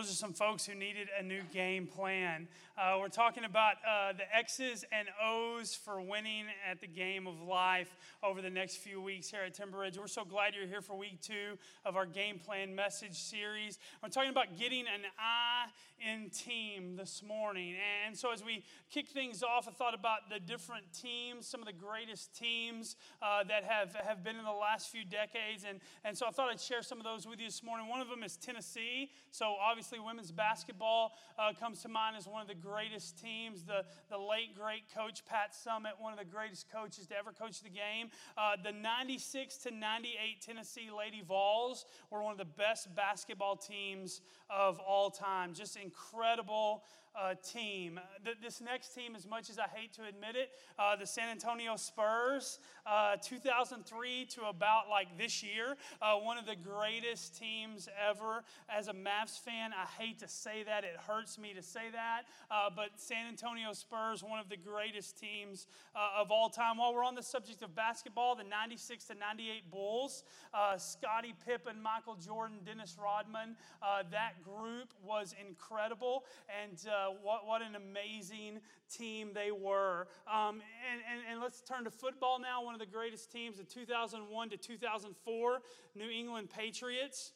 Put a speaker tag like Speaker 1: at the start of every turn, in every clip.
Speaker 1: Those are some folks who needed a new game plan. Uh, we're talking about uh, the X's and O's for winning at the game of life over the next few weeks here at Timber Ridge. We're so glad you're here for week two of our game plan message series. We're talking about getting an I in team this morning. And so, as we kick things off, I thought about the different teams, some of the greatest teams uh, that have, have been in the last few decades. And, and so, I thought I'd share some of those with you this morning. One of them is Tennessee. So, obviously, women's basketball uh, comes to mind as one of the greatest teams. The, the late, great coach Pat Summitt, one of the greatest coaches to ever coach the game. Uh, the 96 to 98 Tennessee Lady Vols were one of the best basketball teams of all time. Just incredible uh, team. this next team, as much as I hate to admit it, uh, the San Antonio Spurs, uh, 2003 to about like this year, uh, one of the greatest teams ever. As a Mavs fan, I hate to say that. It hurts me to say that. Uh, but San Antonio Spurs, one of the greatest teams uh, of all time. While we're on the subject of basketball, the 96 to 98 Bulls, Scottie Pippen, Michael Jordan, Dennis Rodman, that group was incredible. And uh, what, what an amazing team they were. Um, and, and, and let's turn to football now. One of the greatest teams of 2001 to 2004, New England Patriots.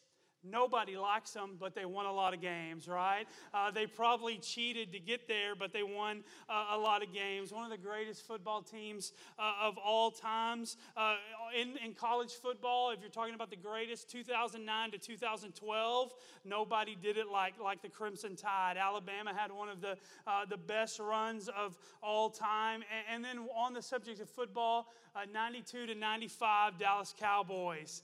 Speaker 1: Nobody likes them, but they won a lot of games, right? Uh, they probably cheated to get there, but they won uh, a lot of games. One of the greatest football teams uh, of all times. Uh, in, in college football, if you're talking about the greatest, 2009 to 2012, nobody did it like, like the Crimson Tide. Alabama had one of the, uh, the best runs of all time. And, and then on the subject of football, uh, 92 to 95 Dallas Cowboys,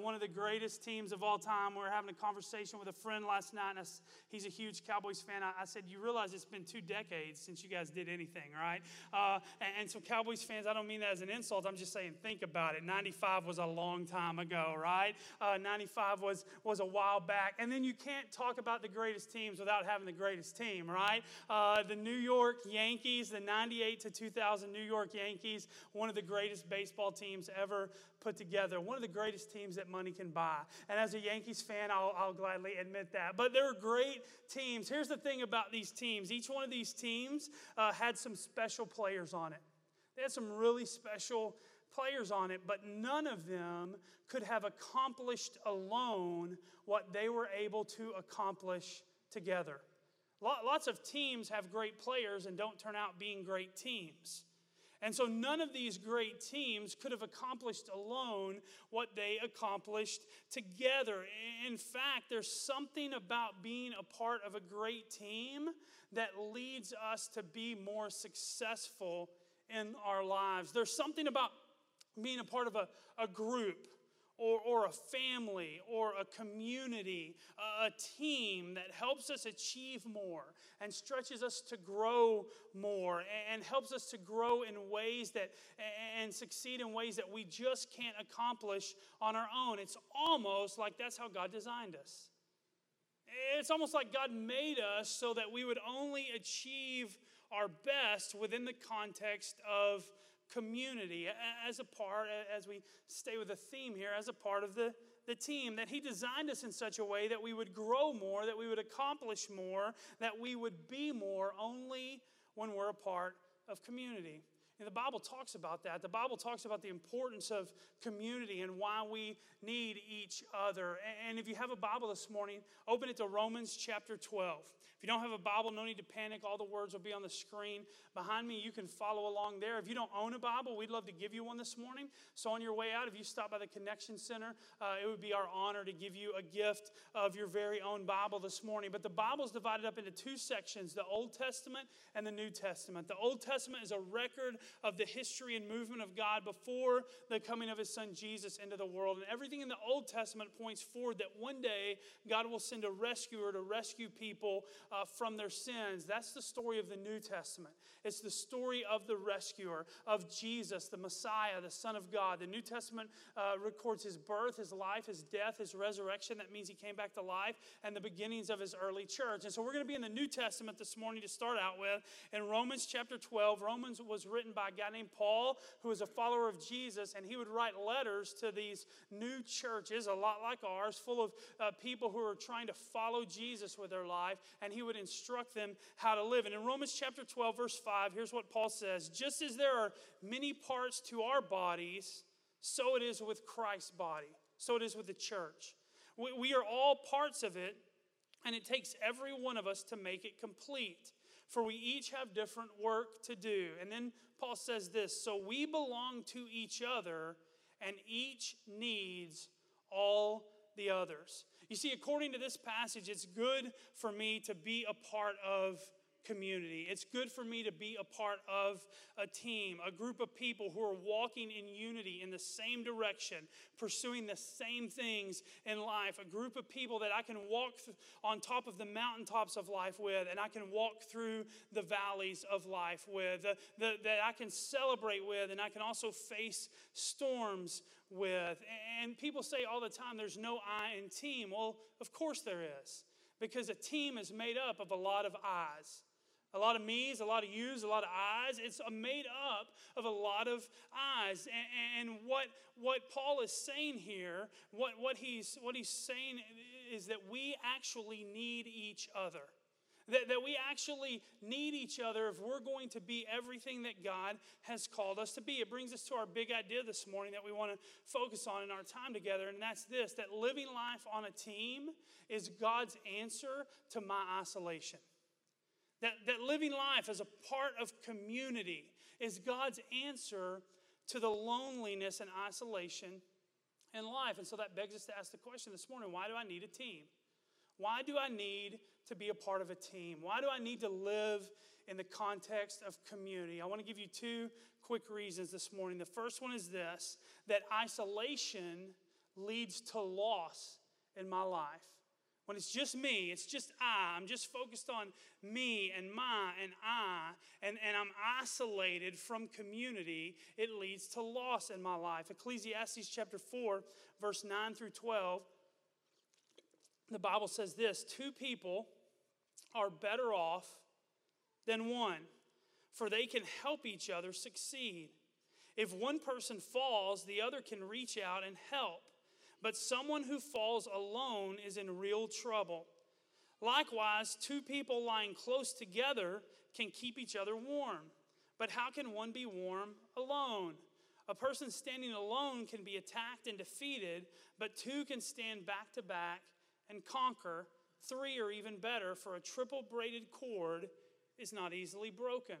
Speaker 1: one of the greatest teams of all time. We were having a conversation with a friend last night, and I, he's a huge Cowboys fan. I, I, said, You realize it's been two decades since you guys did anything, right? Uh, and, and, so, Cowboys fans, I don't mean that as an insult. I'm just saying, think about it. 95 was a long time ago, right? Uh, 95 was, was a while back. And then you can't talk about the greatest teams without having the greatest team, right? Uh, the New York Yankees, the 98 to 2000 New York Yankees, one of the greatest greatest baseball teams ever put together, one of the greatest teams that money can buy. And as a Yankees fan, I'll, I'll gladly admit that. But they're great teams. Here's the thing about these teams each one of these teams uh, had some special players on it, they had some really special players on it, but none of them could have accomplished alone what they were able to accomplish together. Lots of teams have great players and don't turn out being great teams. And so none of these great teams could have accomplished alone what they accomplished together. In fact, there's something about being a part of a great team that leads us to be more successful in our lives. There's something about being a part of a, a group or, or a family or a community, a team that helps us achieve more and stretches us to grow more and helps us to grow in ways that and succeed in ways that we just can't accomplish on our own. It's almost like that's how God designed us. It's almost like God made us so that we would only achieve our best within the context of community as a part, as we stay with the theme here, as a part of the, the team, that He designed us in such a way that we would grow more, that we would accomplish more, that we would be more only when we're a part of community. And the Bible talks about that. The Bible talks about the importance of community and why we need each other. And if you have a Bible this morning, open it to Romans chapter 12. If you don't have a Bible, no need to panic. All the words will be on the screen behind me. You can follow along there. If you don't own a Bible, we'd love to give you one this morning. So, on your way out, if you stop by the Connection Center, uh, it would be our honor to give you a gift of your very own Bible this morning. But the Bible is divided up into two sections the Old Testament and the New Testament. The Old Testament is a record of the history and movement of God before the coming of his son Jesus into the world. And everything in the Old Testament points forward that one day God will send a rescuer to rescue people uh, from their sins. That's the story of the New Testament. It's the story of the rescuer, of Jesus, the Messiah, the Son of God. The New Testament uh, records his birth, his life, his death, his resurrection. That means he came back to life, and the beginnings of his early church. And so we're going to be in the New Testament this morning to start out with. In Romans chapter 12, Romans was written by a guy named Paul, who was a follower of Jesus, and he would write letters to these new churches, a lot like ours, full of uh, people who are trying to follow Jesus with their life, and he would instruct them how to live. And in Romans chapter 12, verse 5, here's what Paul says Just as there are many parts to our bodies, so it is with Christ's body, so it is with the church. We, we are all parts of it, and it takes every one of us to make it complete. For we each have different work to do. And then Paul says this So we belong to each other, and each needs all the others. You see, according to this passage, it's good for me to be a part of community. It's good for me to be a part of a team, a group of people who are walking in unity in the same direction, pursuing the same things in life. A group of people that I can walk on top of the mountaintops of life with, and I can walk through the valleys of life with, the, the, that I can celebrate with, and I can also face storms with. And people say all the time, there's no I in team. Well, of course there is because a team is made up of a lot of I's. A lot of me's, a lot of you's, a lot of I's. It's made up of a lot of I's. And, and, what, what Paul is saying here, what, what, he's, what he's saying is that we actually need each other. That, that we actually need each other if we're going to be everything that God has called us to be. It brings us to our big idea this morning that we want to focus on in our time together, and that's this that living life on a team is God's answer to my isolation. That, that living life as a part of community is God's answer to the loneliness and isolation in life. And so that begs us to ask the question this morning why do I need a team? Why do I need to be a part of a team? Why do I need to live in the context of community? I want to give you two quick reasons this morning. The first one is this that isolation leads to loss in my life. When it's just me, it's just I, I'm just focused on me and my and I, and, and I'm isolated from community, it leads to loss in my life. Ecclesiastes chapter 4, verse 9 through 12, the Bible says this two people are better off than one, for they can help each other succeed. If one person falls, the other can reach out and help. But someone who falls alone is in real trouble. Likewise, two people lying close together can keep each other warm. But how can one be warm alone? A person standing alone can be attacked and defeated, but two can stand back to back and conquer. Three are even better, for a triple braided cord is not easily broken.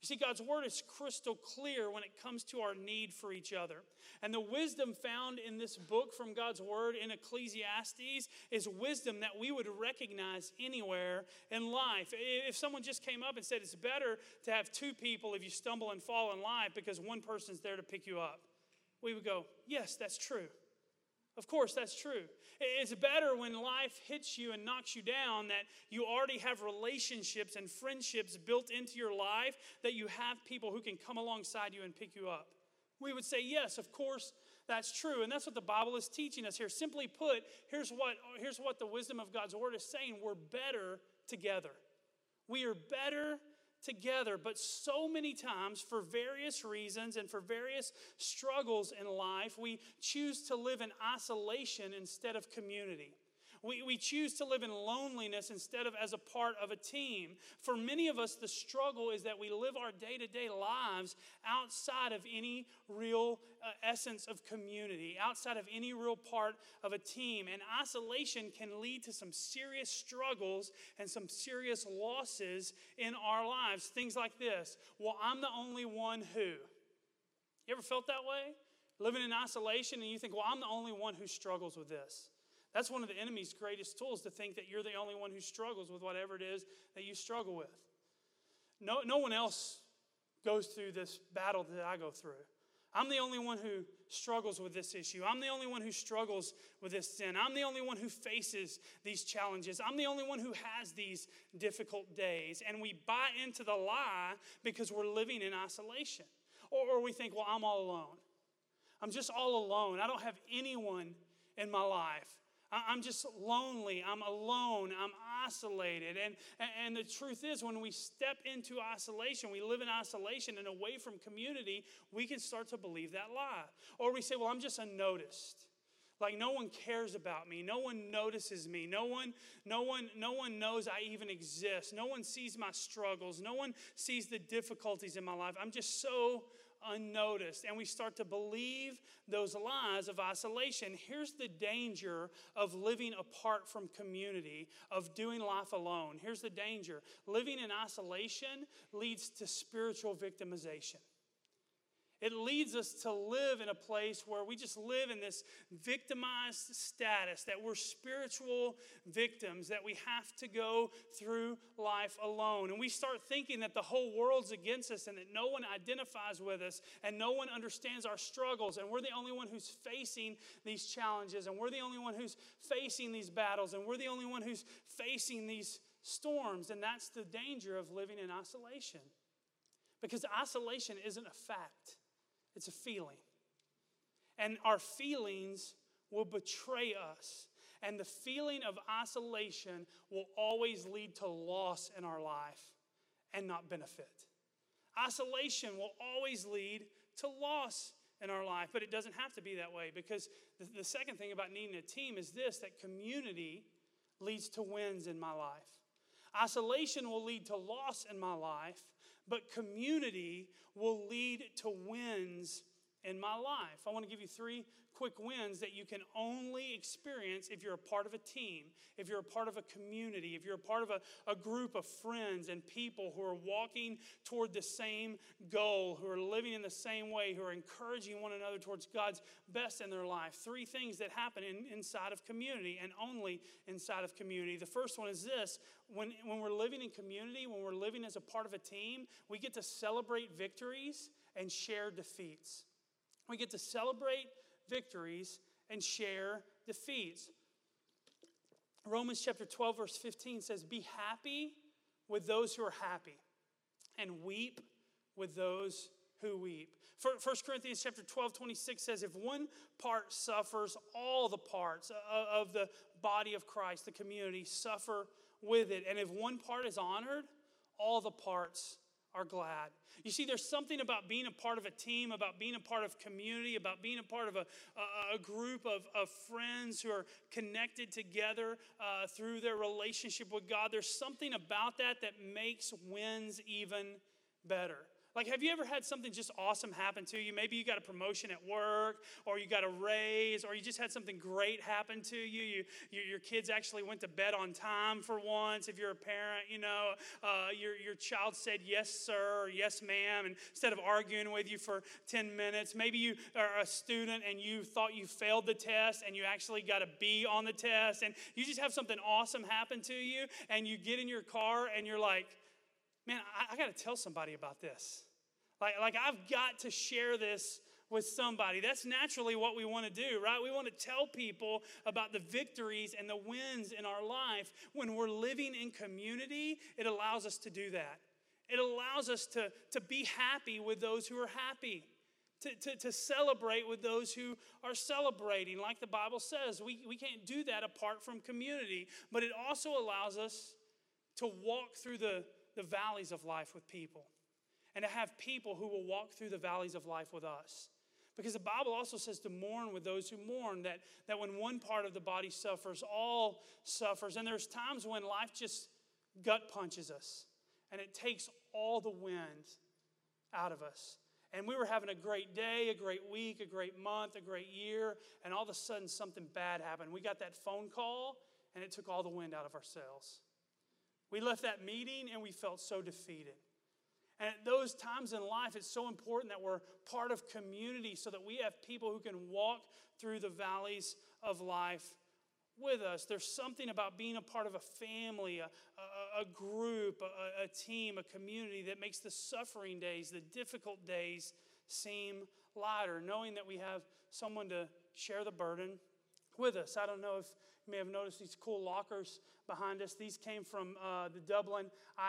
Speaker 1: You see, God's word is crystal clear when it comes to our need for each other. And the wisdom found in this book from God's word in Ecclesiastes is wisdom that we would recognize anywhere in life. If someone just came up and said it's better to have two people if you stumble and fall in life because one person's there to pick you up, we would go, yes, that's true. Of course, that's true. It's better when life hits you and knocks you down that you already have relationships and friendships built into your life, that you have people who can come alongside you and pick you up. We would say, yes, of course, that's true. And that's what the Bible is teaching us here. Simply put, here's what, here's what the wisdom of God's word is saying we're better together. We are better together. But so many times, for various reasons and for various struggles in life, we choose to live in isolation instead of community. We, we choose to live in loneliness instead of as a part of a team. For many of us, the struggle is that we live our day to day lives outside of any real uh, essence of community, outside of any real part of a team. And isolation can lead to some serious struggles and some serious losses in our lives. Things like this Well, I'm the only one who. You ever felt that way? Living in isolation, and you think, well, I'm the only one who struggles with this. That's one of the enemy's greatest tools to think that you're the only one who struggles with whatever it is that you struggle with. No, no one else goes through this battle that I go through. I'm the only one who struggles with this issue. I'm the only one who struggles with this sin. I'm the only one who faces these challenges. I'm the only one who has these difficult days. And we buy into the lie because we're living in isolation. Or, or we think, well, I'm all alone. I'm just all alone. I don't have anyone in my life. I'm just lonely. I'm alone. I'm isolated. And, and the truth is, when we step into isolation, we live in isolation and away from community, we can start to believe that lie. Or we say, well, I'm just unnoticed. Like no one cares about me. No one notices me. No one, no one, no one knows I even exist. No one sees my struggles. No one sees the difficulties in my life. I'm just so unnoticed. And we start to believe those lies of isolation. Here's the danger of living apart from community, of doing life alone. Here's the danger living in isolation leads to spiritual victimization. It leads us to live in a place where we just live in this victimized status, that we're spiritual victims, that we have to go through life alone. And we start thinking that the whole world's against us and that no one identifies with us and no one understands our struggles. And we're the only one who's facing these challenges and we're the only one who's facing these battles and we're the only one who's facing these storms. And that's the danger of living in isolation. Because isolation isn't a fact. It's a feeling. And our feelings will betray us. And the feeling of isolation will always lead to loss in our life and not benefit. Isolation will always lead to loss in our life, but it doesn't have to be that way because the, the second thing about needing a team is this that community leads to wins in my life. Isolation will lead to loss in my life, but community will lead to wins in my life. I want to give you three quick wins that you can only experience if you're a part of a team, if you're a part of a community, if you're a part of a, a group of friends and people who are walking toward the same goal, who are living in the same way, who are encouraging one another towards God's best in their life. Three things that happen in, inside of community and only inside of community. The first one is this when, when we're living in community, when we're living as a part of a team, we get to celebrate victories and share defeats. We get to celebrate victories and share defeats. Romans chapter 12, verse 15 says, Be happy with those who are happy, and weep with those who weep. 1 Corinthians chapter 12, 26 says, If one part suffers, all the parts of the body of Christ, the community, suffer with it. And if one part is honored, all the parts are glad. You see, there's something about being a part of a team, about being a part of community, about being a part of a, a, a group of, of friends who are connected together uh, through their relationship with God. There's something about that that makes wins even better. Like, have you ever had something just awesome happen to you? Maybe you got a promotion at work, or you got a raise, or you just had something great happen to you. you, you your kids actually went to bed on time for once. If you're a parent, you know, uh, your, your child said yes, sir, or yes, ma'am, instead of arguing with you for 10 minutes. Maybe you are a student and you thought you failed the test and you actually got a B on the test, and you just have something awesome happen to you, and you get in your car and you're like, man, I, I got to tell somebody about this. Like, like I've got to share this with somebody. That's naturally what we want to do, right? We want to tell people about the victories and the wins in our life. When we're living in community, it allows us to do that. It allows us to, to be happy with those who are happy. To, to, to celebrate with those who are celebrating. Like the Bible says, we, we can't do that apart from community. But it also allows us to walk through the, the valleys of life with people and to have people who will walk through the valleys of life with us. Because the Bible also says to mourn with those who mourn, that, that when one part of the body suffers, all suffers. And there's times when life just gut punches us and it takes all the wind out of us. And we were having a great day, a great week, a great month, a great year, and all of a sudden something bad happened. We got that phone call and it took all the wind out of ourselves. We left that meeting and we felt so defeated. And at those times in life, it's so important that we're part of community so that we have people who can walk through the valleys of life with us. There's something about being a part of a family, a, a, a group, a, a team, a community that makes the suffering days, the difficult days, seem lighter, knowing that we have someone to share the burden with us. I don't know if you may have noticed these cool lockers behind us. These came from uh, the Dublin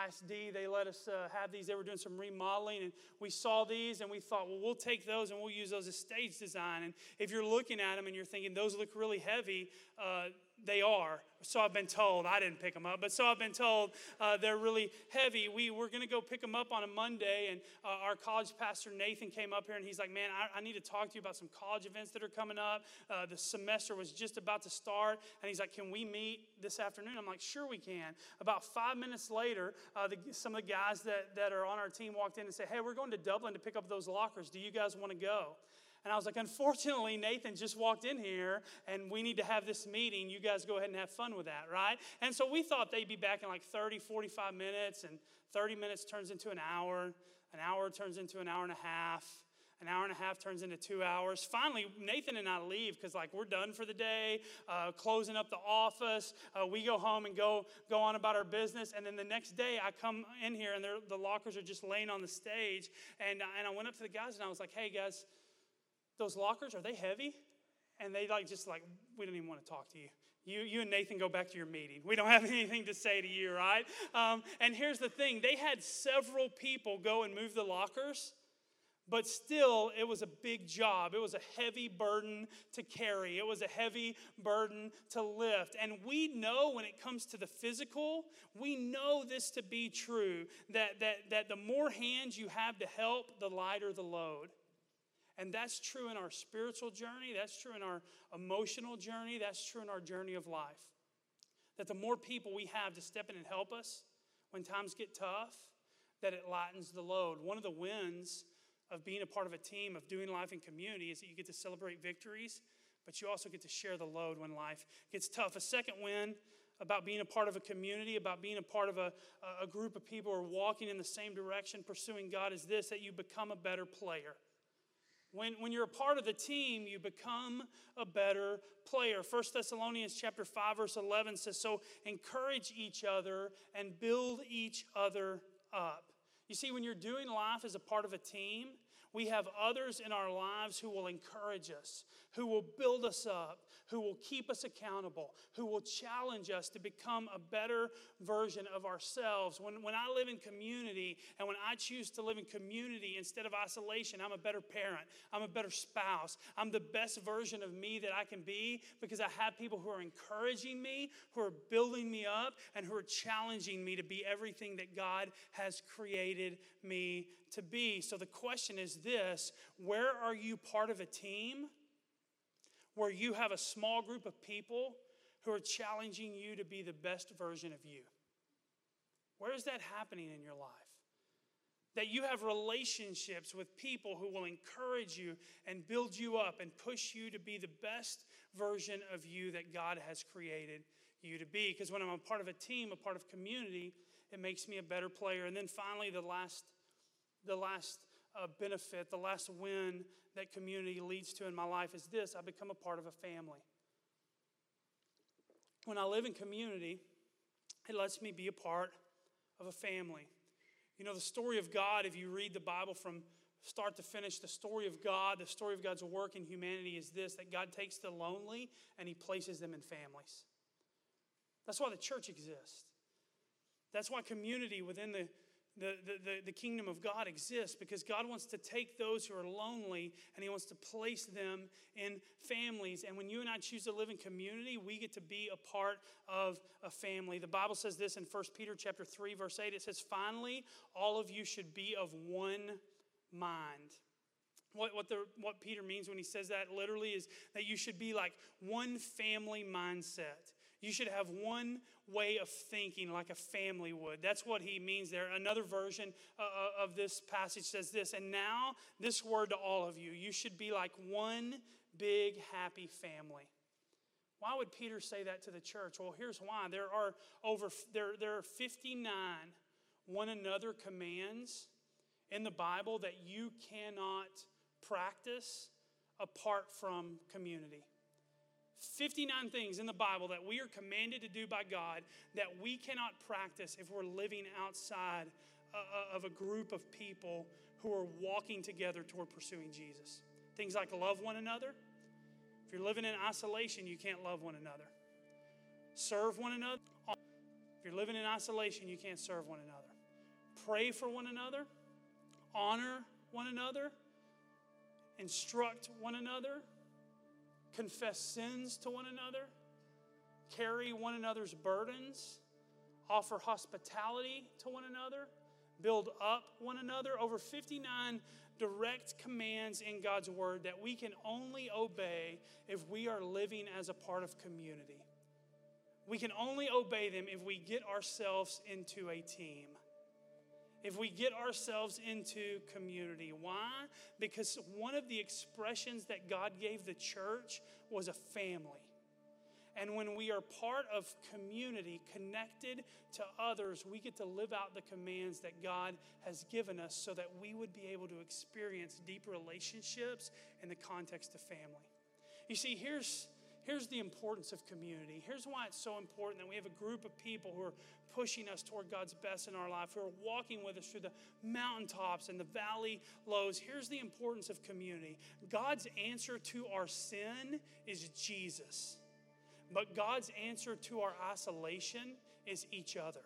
Speaker 1: ISD. They let us uh, have these. They were doing some remodeling, and we saw these and we thought, well, we'll take those and we'll use those as stage design. And if you're looking at them and you're thinking those look really heavy, uh, they are. So I've been told. I didn't pick them up, but so I've been told uh, they're really heavy. We were going to go pick them up on a Monday, and uh, our college pastor Nathan came up here and he's like, Man, I, I, need to talk to you about some college events that are coming up. Uh, the semester was just about to start, and he's like, Can we meet this afternoon? I'm like, Sure, we can. About five minutes later, uh, the, some of the guys that, that are on our team walked in and said, Hey, we're going to Dublin to pick up those lockers. Do you guys want to go? And I was like, unfortunately, Nathan just walked in here and we need to have this meeting. You guys go ahead and have fun with that, right? And so we thought they'd be back in like 30, 45 minutes, and 30 minutes turns into an hour. An hour turns into an hour and a half. An hour and a half turns into two hours. Finally, Nathan and I leave because, like, we're done for the day, uh, closing up the office. Uh, we go home and go go on about our business. And then the next day, I come in here and the lockers are just laying on the stage. And, and I went up to the guys and I was like, "Hey, guys, those lockers, are they heavy? And they like just like, we don't even want to talk to you. You, you and Nathan go back to your meeting. We don't have anything to say to you, right? Um, and here's the thing they had several people go and move the lockers, but still, it was a big job. It was a heavy burden to carry, it was a heavy burden to lift. And we know when it comes to the physical, we know this to be true that, that, that the more hands you have to help, the lighter the load. And that's true in our spiritual journey, that's true in our emotional journey, that's true in our journey of life. That the more people we have to step in and help us when times get tough, that it lightens the load. One of the wins of being a part of a team, of doing life in community, is that you get to celebrate victories, but you also get to share the load when life gets tough. A second win about being a part of a community, about being a part of a, a group of people who are walking in the same direction, pursuing God, is this that you become a better player. When, when you're a part of the team, you become a better player. 1 Thessalonians chapter 5, verse 11 says, So encourage each other and build each other up. You see, when you're doing life as a part of a team, we have others in our lives who will encourage us, who will build us up, who will keep us accountable, who will challenge us to become a better version of ourselves. When, when I live in community and when I choose to live in community instead of isolation, I'm a better parent, I'm a better spouse, I'm the best version of me that I can be because I have people who are encouraging me, who are building me up, and who are challenging me to be everything that God has created me to be. So the question is this where are you part of a team where you have a small group of people who are challenging you to be the best version of you? Where is that happening in your life? That you have relationships with people who will encourage you and build you up and push you to be the best version of you that God has created you to be. Because when I'm a part of a team, a part of community, it makes me a better player. And then finally, the last the last uh, benefit, the last win that community leads to in my life is this I become a part of a family. When I live in community, it lets me be a part of a family. You know, the story of God, if you read the Bible from start to finish, the story of God, the story of God's work in humanity is this that God takes the lonely and He places them in families. That's why the church exists. That's why community within the the, the, the, kingdom of God exists because God wants to take those who are lonely and He wants to place them in families. And when you and I choose to live in community, we get to be a part of a family. The Bible says this in 1 Peter chapter 3, verse 8. It says, Finally, all of you should be of one mind. What, what, the, what Peter means when he says that literally is that you should be like one family mindset. You should have one way of thinking like a family would. That's what he means there. Another version uh, uh, of this passage says this And now, this word to all of you you should be like one big, happy family. Why would Peter say that to the church? Well, here's why. There are over there, there are 59 one another commands in the Bible that you cannot practice apart from community. 59 things in the Bible that we are commanded to do by God that we cannot practice if we're living outside uh, uh, of a group of people who are walking together toward pursuing Jesus. Things like love one another. If you're living in isolation, you can't love one another. Serve one another. If you're living in isolation, you can't serve one another. Pray for one another. Honor one another. Instruct one another confess sins to one another, carry one another's burdens, offer hospitality to one another, build up one another. Over 59 direct commands in God's word that we can only obey if we are living as a part of community. We can only obey them if we get ourselves into a team. If we get ourselves into community. Why? Because one of the expressions that God gave the church was a family. And when we are part of community, connected to others, we get to live out the commands that God has given us so that we would be able to experience deep relationships in the context of family. You see, here's, here's the importance of community. Here's why it's so important that we have a group of people who are pushing us toward God's best in our life, who are walking with us through the mountaintops and the valley lows. Here's the importance of community God's answer to our sin is Jesus. But God's answer to our isolation is each other.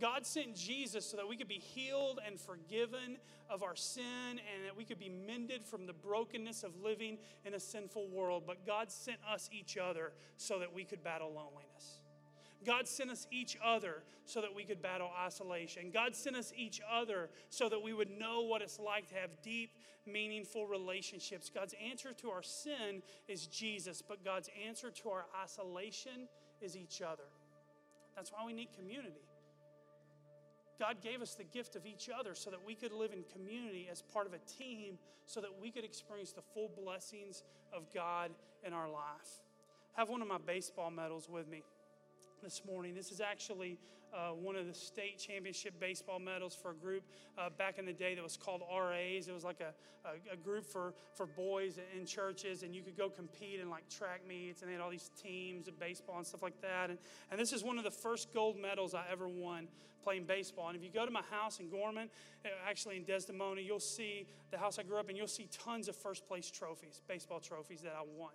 Speaker 1: God sent Jesus so that we could be healed and forgiven of our sin and that we could be mended from the brokenness of living in a sinful world. But God sent us each other so that we could battle loneliness. God sent us each other so that we could battle isolation. God sent us each other so that we would know what it's like to have deep, meaningful relationships. God's answer to our sin is Jesus, but God's answer to our isolation is each other. That's why we need community. God gave us the gift of each other so that we could live in community as part of a team so that we could experience the full blessings of God in our life. I have one of my baseball medals with me this morning. This is actually uh, one of the state championship baseball medals for a group uh, back in the day that was called RAs. It was like a, a, a, group for, for boys in churches, and you could go compete in like track meets, and they had all these teams of baseball and stuff like that. And, and this is one of the first gold medals I ever won playing baseball. And if you go to my house in Gorman, uh, actually in Desdemona, you'll see the house I grew up in, you'll see tons of first place trophies, baseball trophies that I won.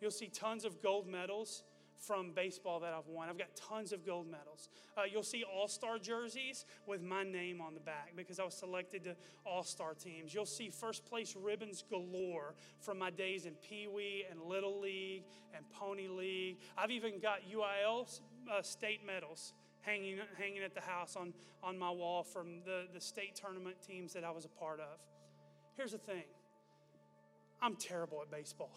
Speaker 1: You'll see tons of gold medals from baseball that I've won. I've got tons of gold medals. Uh, you'll see all star jerseys with my name on the back because I was selected to all star teams. You'll see first place ribbons galore from my days in Pee Wee and Little League and Pony League. I've even got UIL uh, state medals. Hanging, hanging at the house on, on my wall from the, the state tournament teams that I was a part of. Here's the thing I'm terrible at baseball.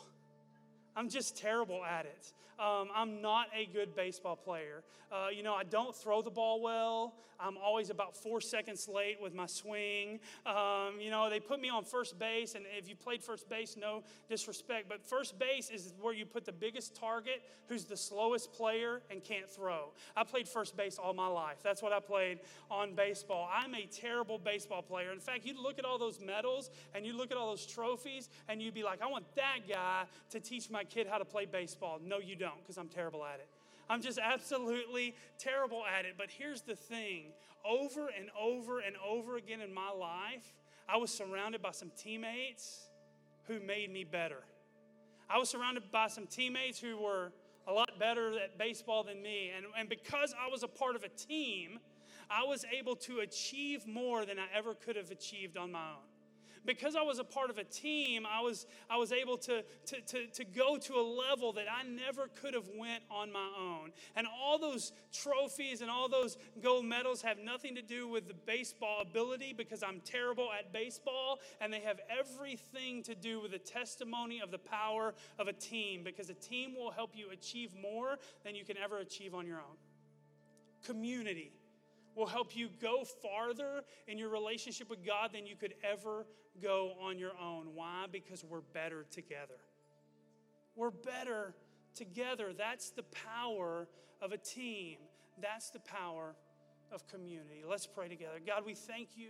Speaker 1: I'm just terrible at it. Um, I'm not a good baseball player. Uh, you know, I don't throw the ball well. I'm always about four seconds late with my swing. Um, you know, they put me on first base, and if you played first base, no disrespect, but first base is where you put the biggest target who's the slowest player and can't throw. I played first base all my life. That's what I played on baseball. I'm a terrible baseball player. In fact, you look at all those medals and you look at all those trophies, and you'd be like, I want that guy to teach my kid how to play baseball. No, you don't, because I'm terrible at it. I'm just absolutely terrible at it. But here's the thing over and over and over again in my life, I was surrounded by some teammates who made me better. I was surrounded by some teammates who were a lot better at baseball than me. And, and because I was a part of a team, I was able to achieve more than I ever could have achieved on my own because I was a part of a team, I was, I was able to, to, to, to go to a level that I never could have went on my own. And all those trophies and all those gold medals have nothing to do with the baseball ability because I'm terrible at baseball, and they have everything to do with the testimony of the power of a team because a team will help you achieve more than you can ever achieve on your own. Community will help you go farther in your relationship with God than you could ever go on your own. Why? Because we're better together. We're better together. That's the power of a team, that's the power of community. Let's pray together. God, we thank you.